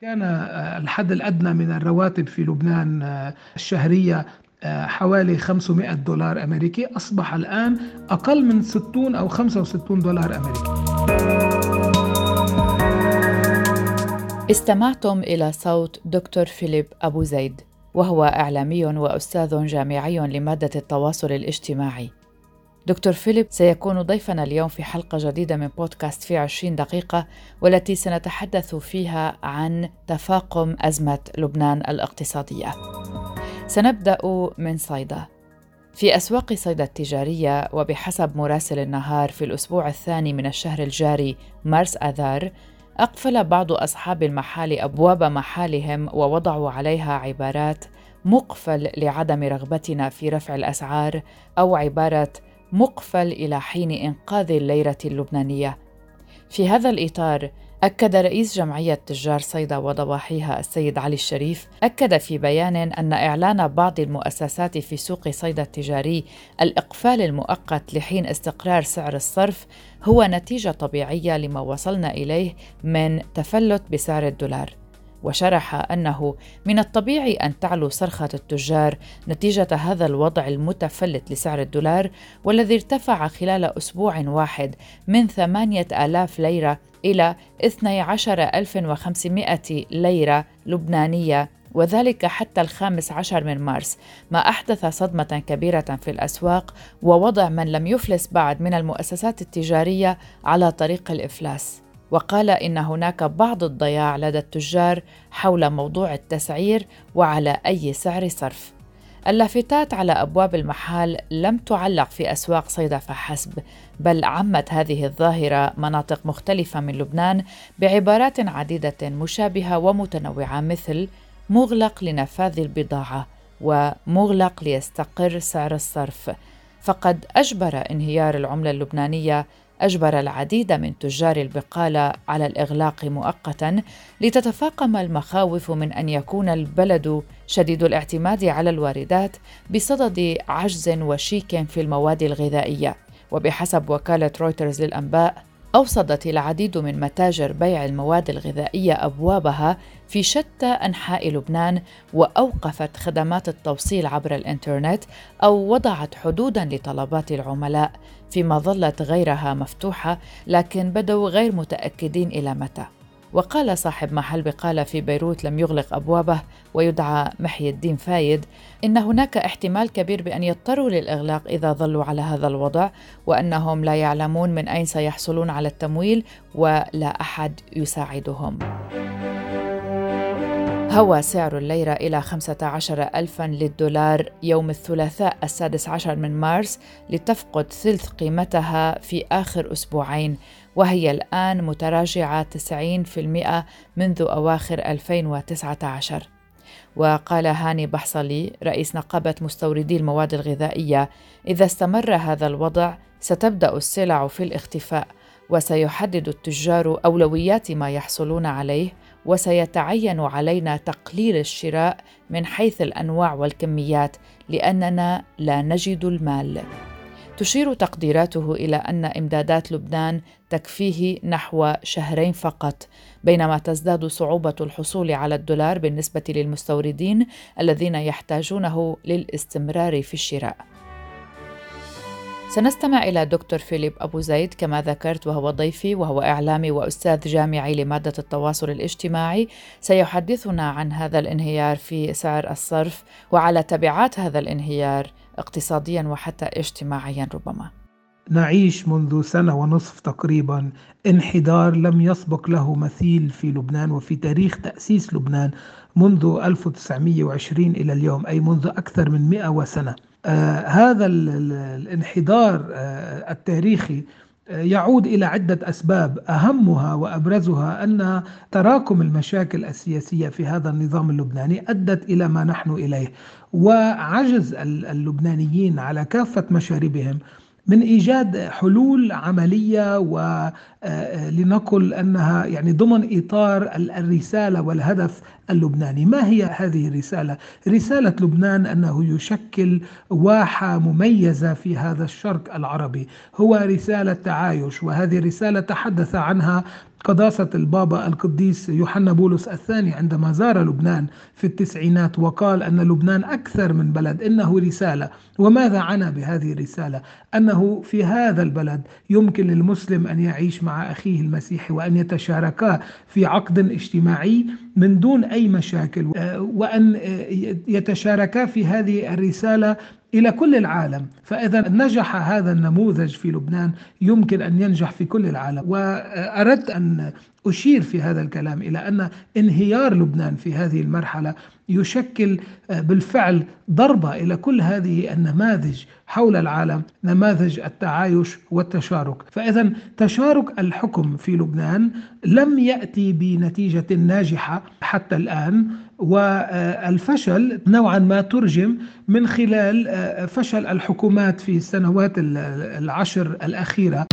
كان آه، الحد الأدنى من الرواتب في لبنان آه، الشهرية آه، حوالي 500 دولار أمريكي أصبح الآن أقل من 60 أو 65 دولار أمريكي. استمعتم إلى صوت دكتور فيليب أبو زيد وهو إعلامي وأستاذ جامعي لمادة التواصل الاجتماعي. دكتور فيليب سيكون ضيفنا اليوم في حلقة جديدة من بودكاست في 20 دقيقة والتي سنتحدث فيها عن تفاقم أزمة لبنان الاقتصادية. سنبدأ من صيدا. في أسواق صيدا التجارية وبحسب مراسل النهار في الأسبوع الثاني من الشهر الجاري مارس آذار أقفل بعض أصحاب المحال أبواب محالهم ووضعوا عليها عبارات مقفل لعدم رغبتنا في رفع الأسعار أو عبارة مقفل إلى حين إنقاذ الليره اللبنانية. في هذا الإطار أكد رئيس جمعية تجار صيدا وضواحيها السيد علي الشريف أكد في بيان أن إعلان بعض المؤسسات في سوق صيدا التجاري الإقفال المؤقت لحين استقرار سعر الصرف هو نتيجة طبيعية لما وصلنا إليه من تفلت بسعر الدولار. وشرح أنه من الطبيعي أن تعلو صرخة التجار نتيجة هذا الوضع المتفلت لسعر الدولار والذي ارتفع خلال أسبوع واحد من ثمانية آلاف ليرة إلى 12500 ليرة لبنانية وذلك حتى الخامس عشر من مارس ما أحدث صدمة كبيرة في الأسواق ووضع من لم يفلس بعد من المؤسسات التجارية على طريق الإفلاس. وقال إن هناك بعض الضياع لدى التجار حول موضوع التسعير وعلى أي سعر صرف. اللافتات على أبواب المحال لم تعلق في أسواق صيدا فحسب بل عمت هذه الظاهرة مناطق مختلفة من لبنان بعبارات عديدة مشابهة ومتنوعة مثل مغلق لنفاذ البضاعة ومغلق ليستقر سعر الصرف. فقد أجبر انهيار العملة اللبنانية أجبر العديد من تجار البقالة على الإغلاق مؤقتا لتتفاقم المخاوف من أن يكون البلد شديد الاعتماد على الواردات بصدد عجز وشيك في المواد الغذائية. وبحسب وكالة رويترز للأنباء أوصدت العديد من متاجر بيع المواد الغذائية أبوابها في شتى أنحاء لبنان وأوقفت خدمات التوصيل عبر الإنترنت أو وضعت حدوداً لطلبات العملاء فيما ظلت غيرها مفتوحة لكن بدوا غير متأكدين إلى متى. وقال صاحب محل بقالة في بيروت لم يغلق أبوابه ويدعى محي الدين فايد إن هناك احتمال كبير بأن يضطروا للإغلاق إذا ظلوا على هذا الوضع وأنهم لا يعلمون من أين سيحصلون على التمويل ولا أحد يساعدهم. هوى سعر الليرة إلى 15 ألفا للدولار يوم الثلاثاء السادس عشر من مارس لتفقد ثلث قيمتها في آخر أسبوعين وهي الآن متراجعة 90% منذ أواخر 2019 وقال هاني بحصلي رئيس نقابة مستوردي المواد الغذائية إذا استمر هذا الوضع ستبدأ السلع في الاختفاء وسيحدد التجار أولويات ما يحصلون عليه وسيتعين علينا تقليل الشراء من حيث الأنواع والكميات لأننا لا نجد المال. تشير تقديراته إلى أن إمدادات لبنان تكفيه نحو شهرين فقط بينما تزداد صعوبة الحصول على الدولار بالنسبة للمستوردين الذين يحتاجونه للاستمرار في الشراء. سنستمع إلى دكتور فيليب أبو زيد كما ذكرت وهو ضيفي وهو إعلامي وأستاذ جامعي لمادة التواصل الاجتماعي. سيحدثنا عن هذا الانهيار في سعر الصرف وعلى تبعات هذا الانهيار اقتصاديا وحتى اجتماعيا ربما. نعيش منذ سنة ونصف تقريبا. انحدار لم يسبق له مثيل في لبنان وفي تاريخ تأسيس لبنان منذ 1920 إلى اليوم أي منذ أكثر من 100 سنة آه هذا الانحدار آه التاريخي آه، يعود إلى عدة أسباب. أهمها وأبرزها أن تراكم المشاكل السياسية في هذا النظام اللبناني أدت إلى ما نحن إليه. وعجز اللبنانيين على كافة مشاربهم من إيجاد حلول عملية ولنقل أنها يعني ضمن إطار الرسالة والهدف اللبناني، ما هي هذه الرسالة؟ رسالة لبنان أنه يشكل واحة مميزة في هذا الشرق العربي، هو رسالة تعايش وهذه الرسالة تحدث عنها قداسة البابا القديس يوحنا بولس الثاني عندما زار لبنان في التسعينات وقال أن لبنان أكثر من بلد. إنه رسالة. وماذا عنى بهذه الرسالة؟ أنه في هذا البلد يمكن للمسلم أن يعيش مع أخيه المسيحي وأن يتشاركا في عقد اجتماعي من دون أي مشاكل وأن يتشاركا في هذه الرسالة إلى كل العالم. فإذا نجح هذا النموذج في لبنان يمكن أن ينجح في كل العالم. وأردت أن أشير في هذا الكلام إلى أن انهيار لبنان في هذه المرحلة يشكل بالفعل ضربة إلى كل هذه النماذج حول العالم نماذج التعايش والتشارك. فإذا تشارك الحكم في لبنان لم يأتي بنتيجة ناجحة حتى الآن. والفشل نوعا ما ترجم من خلال فشل الحكومات في السنوات العشر الأخيرة.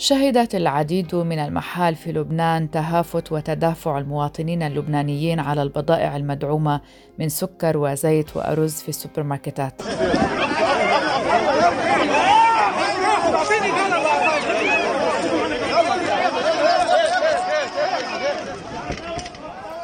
شهدت العديد من المحال في لبنان تهافت وتدافع المواطنين اللبنانيين على البضائع المدعومة من سكر وزيت وأرز في السوبر ماركتات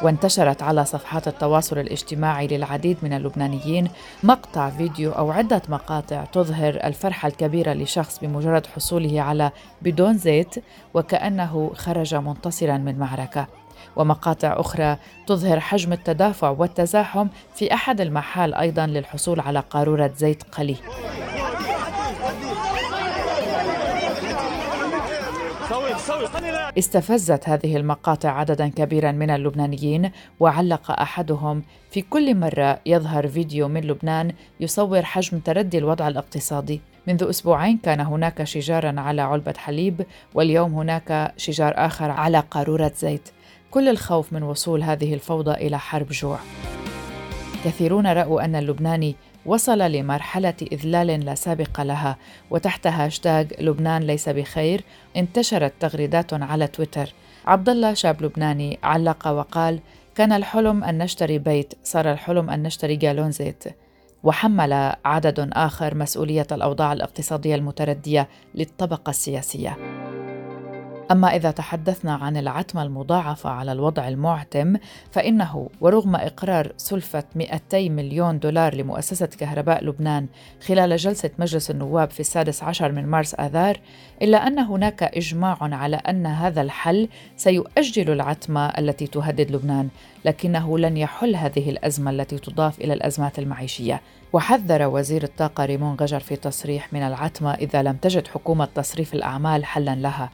وانتشرت على صفحات التواصل الاجتماعي للعديد من اللبنانيين مقطع فيديو أو عدة مقاطع تظهر الفرحة الكبيرة لشخص بمجرد حصوله على بدون زيت وكأنه خرج منتصرا من معركة. ومقاطع أخرى تظهر حجم التدافع والتزاحم في أحد المحال أيضا للحصول على قارورة زيت قلي استفزت هذه المقاطع عددا كبيرا من اللبنانيين وعلق أحدهم في كل مرة يظهر فيديو من لبنان يصور حجم تردي الوضع الاقتصادي. منذ أسبوعين كان هناك شجارا على علبة حليب واليوم هناك شجار آخر على قارورة زيت. كل الخوف من وصول هذه الفوضى إلى حرب جوع. كثيرون رأوا أن اللبناني وصل لمرحلة إذلال لا سابق لها وتحت هاشتاغ لبنان ليس بخير انتشرت تغريدات على تويتر. عبد الله شاب لبناني علق وقال كان الحلم أن نشتري بيت صار الحلم أن نشتري جالون زيت. وحمل عدد آخر مسؤولية الأوضاع الاقتصادية المتردية للطبقة السياسية. أما إذا تحدثنا عن العتمة المضاعفة على الوضع المعتم فإنه ورغم إقرار سلفة 200 مليون دولار لمؤسسة كهرباء لبنان خلال جلسة مجلس النواب في السادس عشر من مارس آذار إلا أن هناك إجماع على أن هذا الحل سيؤجل العتمة التي تهدد لبنان لكنه لن يحل هذه الأزمة التي تضاف إلى الأزمات المعيشية. وحذر وزير الطاقة ريمون غجر في تصريح من العتمة إذا لم تجد حكومة تصريف الأعمال حلا لها.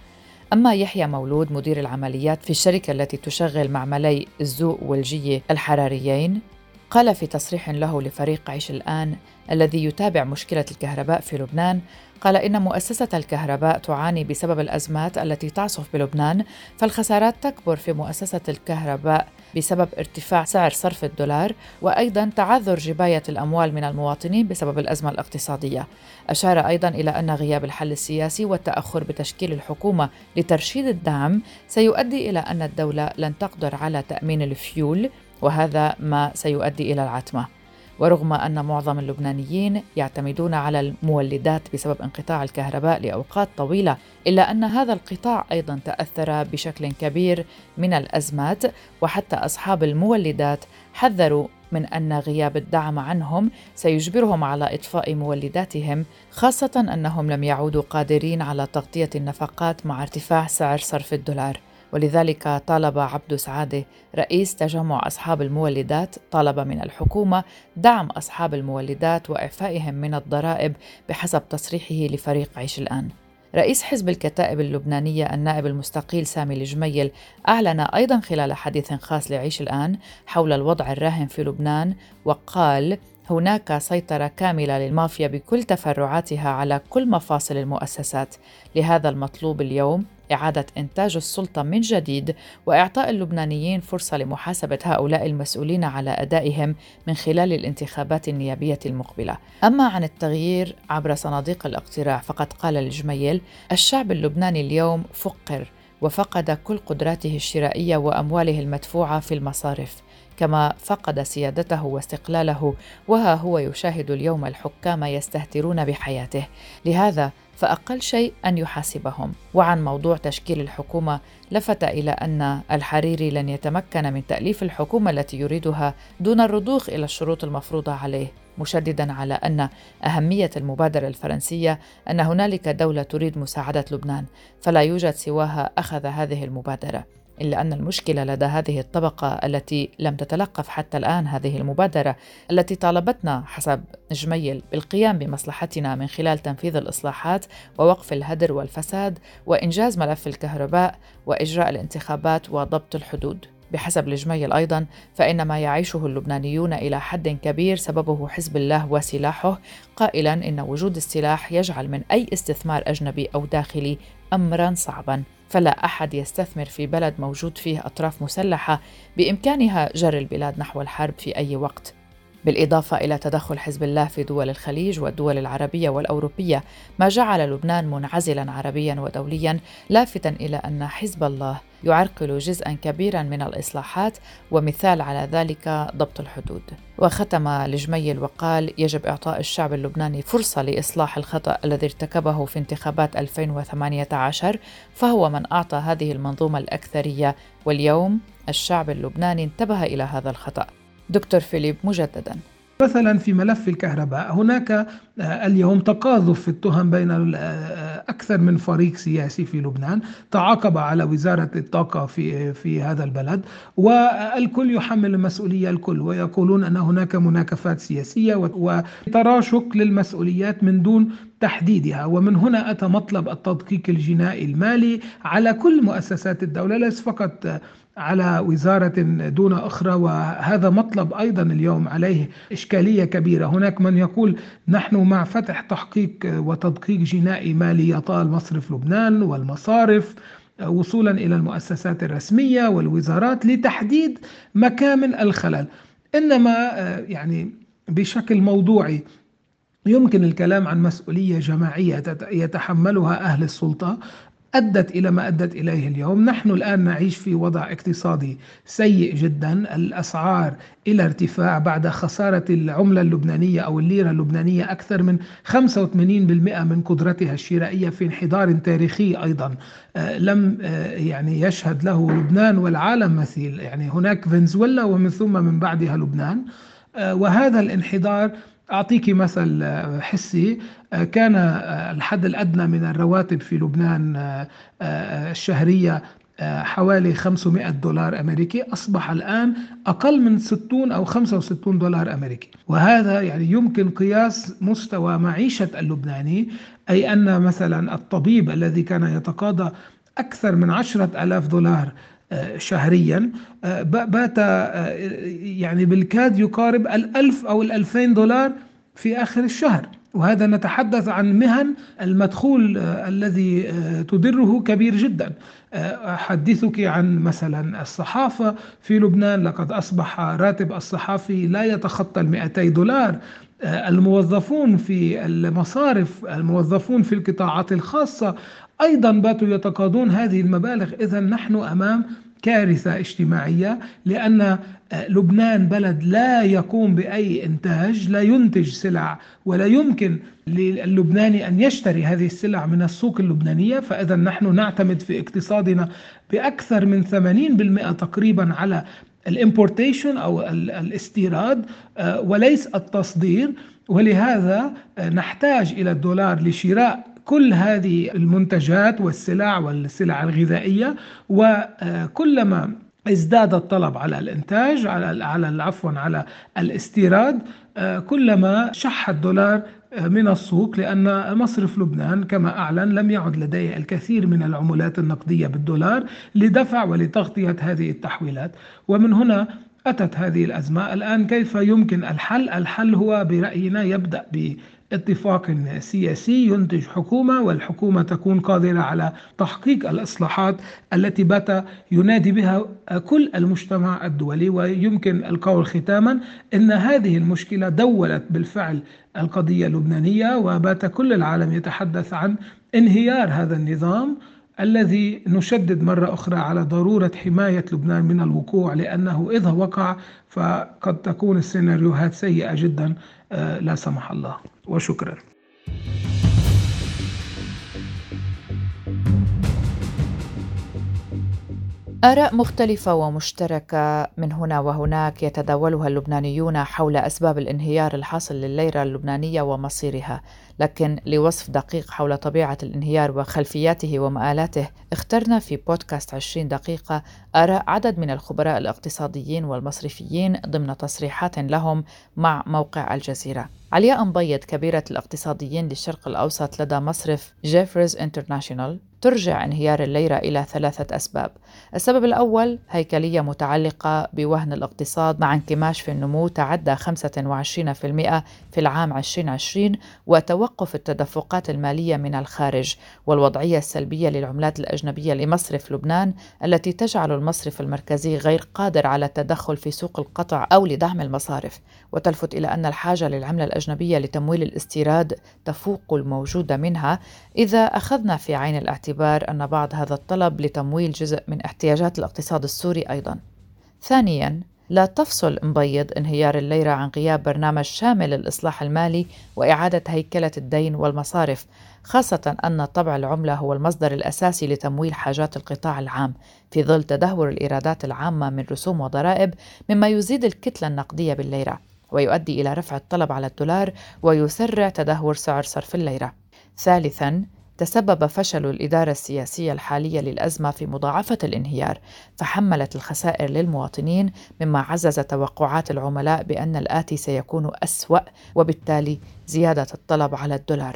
أما يحيى مولود مدير العمليات في الشركة التي تشغل معملي الزوق والجية الحراريين قال في تصريح له لفريق عيش الآن الذي يتابع مشكلة الكهرباء في لبنان قال إن مؤسسة الكهرباء تعاني بسبب الأزمات التي تعصف بلبنان فالخسارات تكبر في مؤسسة الكهرباء بسبب ارتفاع سعر صرف الدولار وأيضا تعذر جباية الأموال من المواطنين بسبب الأزمة الاقتصادية. أشار أيضا إلى أن غياب الحل السياسي والتأخر بتشكيل الحكومة لترشيد الدعم سيؤدي إلى أن الدولة لن تقدر على تأمين الفيول وهذا ما سيؤدي إلى العتمة. ورغم أن معظم اللبنانيين يعتمدون على المولدات بسبب انقطاع الكهرباء لأوقات طويلة إلا أن هذا القطاع أيضا تأثر بشكل كبير من الأزمات وحتى أصحاب المولدات حذروا من أن غياب الدعم عنهم سيجبرهم على إطفاء مولداتهم خاصة أنهم لم يعودوا قادرين على تغطية النفقات مع ارتفاع سعر صرف الدولار. ولذلك طالب عبد سعادة رئيس تجمع أصحاب المولدات طلب من الحكومة دعم أصحاب المولدات وإعفائهم من الضرائب بحسب تصريحه لفريق عيش الآن. رئيس حزب الكتائب اللبنانية النائب المستقيل سامي الجميل أعلن أيضا خلال حديث خاص لعيش الآن حول الوضع الراهن في لبنان وقال هناك سيطرة كاملة للمافيا بكل تفرعاتها على كل مفاصل المؤسسات لهذا المطلوب اليوم إعادة إنتاج السلطة من جديد وإعطاء اللبنانيين فرصة لمحاسبة هؤلاء المسؤولين على أدائهم من خلال الانتخابات النيابية المقبلة. أما عن التغيير عبر صناديق الاقتراع فقد قال الجميل: الشعب اللبناني اليوم فقر وفقد كل قدراته الشرائية وأمواله المدفوعة في المصارف. كما فقد سيادته واستقلاله وها هو يشاهد اليوم الحكام يستهترون بحياته لهذا فأقل شيء أن يحاسبهم. وعن موضوع تشكيل الحكومة لفت إلى أن الحريري لن يتمكن من تأليف الحكومة التي يريدها دون الرضوخ إلى الشروط المفروضة عليه مشددا على أن أهمية المبادرة الفرنسية أن هنالك دولة تريد مساعدة لبنان فلا يوجد سواها أخذ هذه المبادرة. إلا أن المشكلة لدى هذه الطبقة التي لم تتلقف حتى الآن هذه المبادرة التي طالبتنا حسب جميل بالقيام بمصلحتنا من خلال تنفيذ الإصلاحات ووقف الهدر والفساد وإنجاز ملف الكهرباء وإجراء الانتخابات وضبط الحدود. بحسب الجميل أيضا فإن ما يعيشه اللبنانيون إلى حد كبير سببه حزب الله وسلاحه. قائلا إن وجود السلاح يجعل من أي استثمار أجنبي أو داخلي أمرا صعبا. فلا أحد يستثمر في بلد موجود فيه أطراف مسلحة بإمكانها جر البلاد نحو الحرب في أي وقت. بالإضافة إلى تدخل حزب الله في دول الخليج والدول العربية والأوروبية ما جعل لبنان منعزلا عربيا ودوليا لافتا إلى أن حزب الله يعرقل جزءا كبيرا من الإصلاحات ومثال على ذلك ضبط الحدود. وختم الجميل وقال يجب إعطاء الشعب اللبناني فرصة لإصلاح الخطأ الذي ارتكبه في انتخابات 2018 فهو من أعطى هذه المنظومة الأكثرية. واليوم الشعب اللبناني انتبه إلى هذا الخطأ. دكتور فيليب مجددا. مثلا في ملف الكهرباء هناك آه، اليوم تقاذف في التهم بين أكثر من فريق سياسي في لبنان تعاقب على وزارة الطاقة في في هذا البلد والكل يحمل المسؤولية الكل ويقولون أن هناك مناكفات سياسية وتراشق للمسؤوليات من دون تحديدها. ومن هنا أتى مطلب التدقيق الجنائي المالي على كل مؤسسات الدولة ليس فقط على وزارة دون أخرى وهذا مطلب أيضا اليوم عليه إشكالية كبيرة. هناك من يقول نحن مع فتح تحقيق وتدقيق جنائي مالي يطال مصرف لبنان والمصارف وصولا إلى المؤسسات الرسمية والوزارات لتحديد مكامن الخلل. إنما يعني بشكل موضوعي يمكن الكلام عن مسؤولية جماعية يتحملها أهل السلطة. أدت إلى ما أدت إليه اليوم. نحن الآن نعيش في وضع اقتصادي سيء جدا. الأسعار إلى ارتفاع بعد خسارة العملة اللبنانية أو الليرة اللبنانية أكثر من 85% من قدرتها الشرائية في انحدار تاريخي أيضا. آه، لم آه، يعني يشهد له لبنان والعالم مثيل. يعني هناك فنزويلا ومن ثم من بعدها لبنان. آه، وهذا الانحدار أعطيك مثل حسي. كان الحد الأدنى من الرواتب في لبنان الشهرية حوالي 500 دولار أمريكي. أصبح الآن أقل من 60 أو 65 دولار أمريكي. وهذا يعني يمكن قياس مستوى معيشة اللبناني أي أن مثلا الطبيب الذي كان يتقاضى أكثر من عشرة ألاف دولار شهريا بات يعني بالكاد يقارب الألف أو الألفين دولار في آخر الشهر. وهذا نتحدث عن مهن المدخول الذي تدره كبير جدا. أحدثك عن مثلا الصحافة في لبنان. لقد أصبح راتب الصحافي لا يتخطى المئتي دولار. الموظفون في المصارف الموظفون في القطاعات الخاصة أيضا باتوا يتقاضون هذه المبالغ. إذا نحن أمام كارثة اجتماعية لأن لبنان بلد لا يقوم بأي إنتاج لا ينتج سلع ولا يمكن للبناني أن يشتري هذه السلع من السوق اللبنانية. فإذا نحن نعتمد في اقتصادنا بأكثر من 80% تقريبا على الإمبورتيشن أو الاستيراد وليس التصدير. ولهذا نحتاج إلى الدولار لشراء كل هذه المنتجات والسلع والسلع الغذائية وكلما ازداد الطلب على الإنتاج على على عفوا على الاستيراد كلما شح الدولار من السوق لأن مصرف لبنان كما أعلن لم يعد لديه الكثير من العملات النقدية بالدولار لدفع ولتغطية هذه التحويلات ومن هنا أتت هذه الأزمة الآن كيف يمكن الحل؟ الحل هو برأينا يبدأ اتفاق سياسي ينتج حكومة والحكومة تكون قادرة على تحقيق الإصلاحات التي بات ينادي بها كل المجتمع الدولي. ويمكن القول ختاما أن هذه المشكلة دولت بالفعل القضية اللبنانية وبات كل العالم يتحدث عن انهيار هذا النظام الذي نشدد مرة أخرى على ضرورة حماية لبنان من الوقوع لأنه إذا وقع فقد تكون السيناريوهات سيئة جدا لا سمح الله وشكرا. آراء مختلفة ومشتركة من هنا وهناك يتداولها اللبنانيون حول أسباب الانهيار الحاصل لليرة اللبنانية ومصيرها، لكن لوصف دقيق حول طبيعة الانهيار وخلفياته ومآلاته، اخترنا في بودكاست 20 دقيقة آراء عدد من الخبراء الاقتصاديين والمصرفيين ضمن تصريحات لهم مع موقع الجزيرة. علياء مبيض كبيرة الاقتصاديين للشرق الأوسط لدى مصرف جيفرز انترناشونال ترجع انهيار الليرة إلى ثلاثة أسباب. السبب الأول هيكلية متعلقة بوهن الاقتصاد مع انكماش في النمو تعدى 25% في العام 2020 وتوقف التدفقات المالية من الخارج. والوضعية السلبية للعملات الأجنبية لمصرف لبنان التي تجعل المصرف المركزي غير قادر على التدخل في سوق القطع أو لدعم المصارف. وتلفت إلى أن الحاجة للعملة الأجنبية لتمويل الاستيراد تفوق الموجود منها إذا أخذنا في عين الاعتبار. أن بعض هذا الطلب لتمويل جزء من احتياجات الاقتصاد السوري أيضا. ثانياً لا تفصل مبيض انهيار الليرة عن غياب برنامج شامل للإصلاح المالي وإعادة هيكلة الدين والمصارف خاصة أن طبع العملة هو المصدر الأساسي لتمويل حاجات القطاع العام في ظل تدهور الإيرادات العامة من رسوم وضرائب مما يزيد الكتلة النقدية بالليرة ويؤدي إلى رفع الطلب على الدولار ويسرع تدهور سعر صرف الليرة. ثالثاً تسبب فشل الإدارة السياسية الحالية للأزمة في مضاعفة الانهيار، فحملت الخسائر للمواطنين مما عزز توقعات العملاء بأن الآتي سيكون أسوأ وبالتالي زيادة الطلب على الدولار.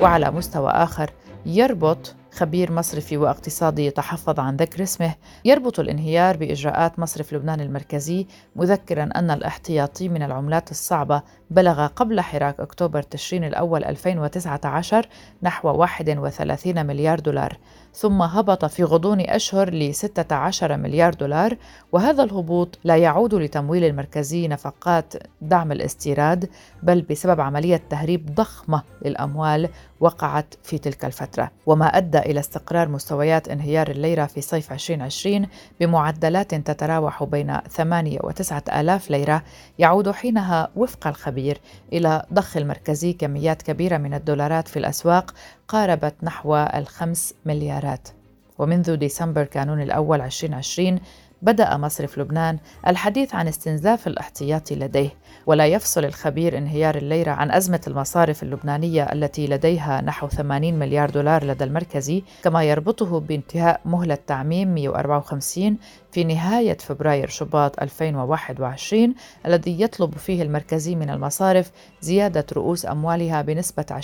وعلى مستوى آخر يربط خبير مصرفي واقتصادي يتحفظ عن ذكر اسمه يربط الانهيار بإجراءات مصرف لبنان المركزي مذكرا أن الاحتياطي من العملات الصعبة بلغ قبل حراك أكتوبر تشرين الأول 2019 نحو 31 مليار دولار ثم هبط في غضون أشهر ل 16 مليار دولار وهذا الهبوط لا يعود لتمويل المركزي نفقات دعم الاستيراد بل بسبب عملية تهريب ضخمة للأموال وقعت في تلك الفترة وما أدى إلى استقرار مستويات انهيار الليرة في صيف 2020 بمعدلات تتراوح بين 8 و 9 آلاف ليرة يعود حينها وفق الخبير. إلى ضخ المركزي كميات كبيرة من الدولارات في الأسواق قاربت نحو الخمس مليارات. ومنذ ديسمبر كانون الأول 2020 بدأ مصرف لبنان الحديث عن استنزاف الاحتياطي لديه. ولا يفصل الخبير انهيار الليرة عن أزمة المصارف اللبنانية التي لديها نحو 80 مليار دولار لدى المركزي كما يربطه بانتهاء مهلة تعميم 154 في نهاية فبراير شباط 2021 الذي يطلب فيه المركزي من المصارف زيادة رؤوس أموالها بنسبة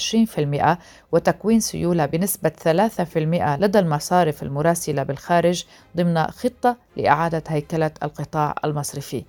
20% وتكوين سيولة بنسبة 3% لدى المصارف المراسلة بالخارج ضمن خطة لإعادة هيكلة القطاع المصرفي.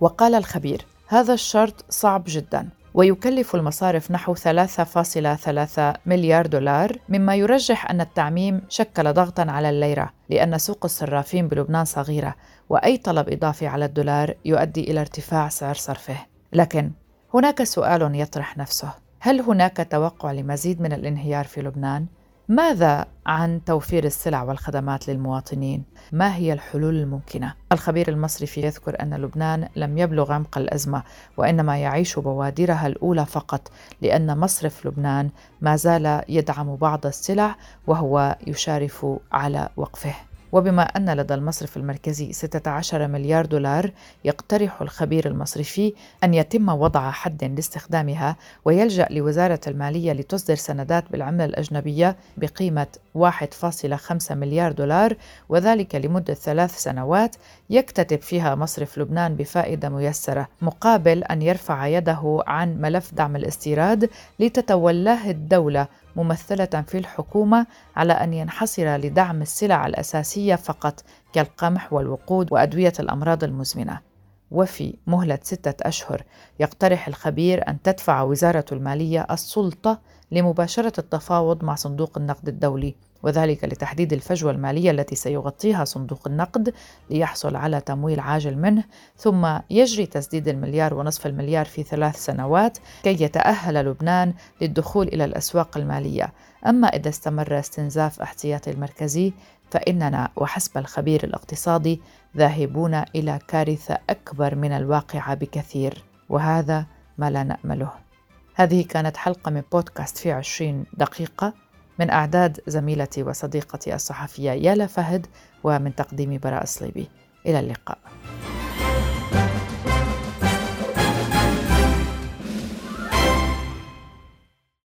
وقال الخبير: هذا الشرط صعب جدا. ويكلف المصارف نحو 3.3 مليار دولار مما يرجح أن التعميم شكل ضغطا على الليرة لأن سوق الصرافين بلبنان صغيرة وأي طلب إضافي على الدولار يؤدي إلى ارتفاع سعر صرفه. لكن هناك سؤال يطرح نفسه. هل هناك توقع لمزيد من الانهيار في لبنان؟ ماذا عن توفير السلع والخدمات للمواطنين؟ ما هي الحلول الممكنة؟ الخبير المصرفي يذكر أن لبنان لم يبلغ عمق الأزمة وإنما يعيش بوادرها الأولى فقط لأن مصرف لبنان ما زال يدعم بعض السلع وهو يشارف على وقفه. وبما أن لدى المصرف المركزي 16 مليار دولار يقترح الخبير المصرفي أن يتم وضع حد لاستخدامها ويلجأ لوزارة المالية لتصدر سندات بالعملة الأجنبية بقيمة 1.5 مليار دولار وذلك لمدة ثلاث سنوات يكتتب فيها مصرف لبنان بفائدة ميسرة مقابل أن يرفع يده عن ملف دعم الاستيراد لتتولاه الدولة ممثلة في الحكومة على أن ينحصر لدعم السلع الأساسية فقط كالقمح والوقود وأدوية الأمراض المزمنة. وفي مهلة ستة أشهر يقترح الخبير أن تدفع وزارة المالية السلطة لمباشرة التفاوض مع صندوق النقد الدولي وذلك لتحديد الفجوة المالية التي سيغطيها صندوق النقد ليحصل على تمويل عاجل منه ثم يجري تسديد المليار ونصف المليار في ثلاث سنوات كي يتأهل لبنان للدخول إلى الأسواق المالية. أما إذا استمر استنزاف احتياطي المركزي فإننا وحسب الخبير الاقتصادي ذاهبون إلى كارثة أكبر من الواقعة بكثير وهذا ما لا نأمله. هذه كانت حلقة من بودكاست في عشرين دقيقة. من أعداد زميلتي وصديقتي الصحفية يالا فهد ومن تقديم براء صليبي إلى اللقاء.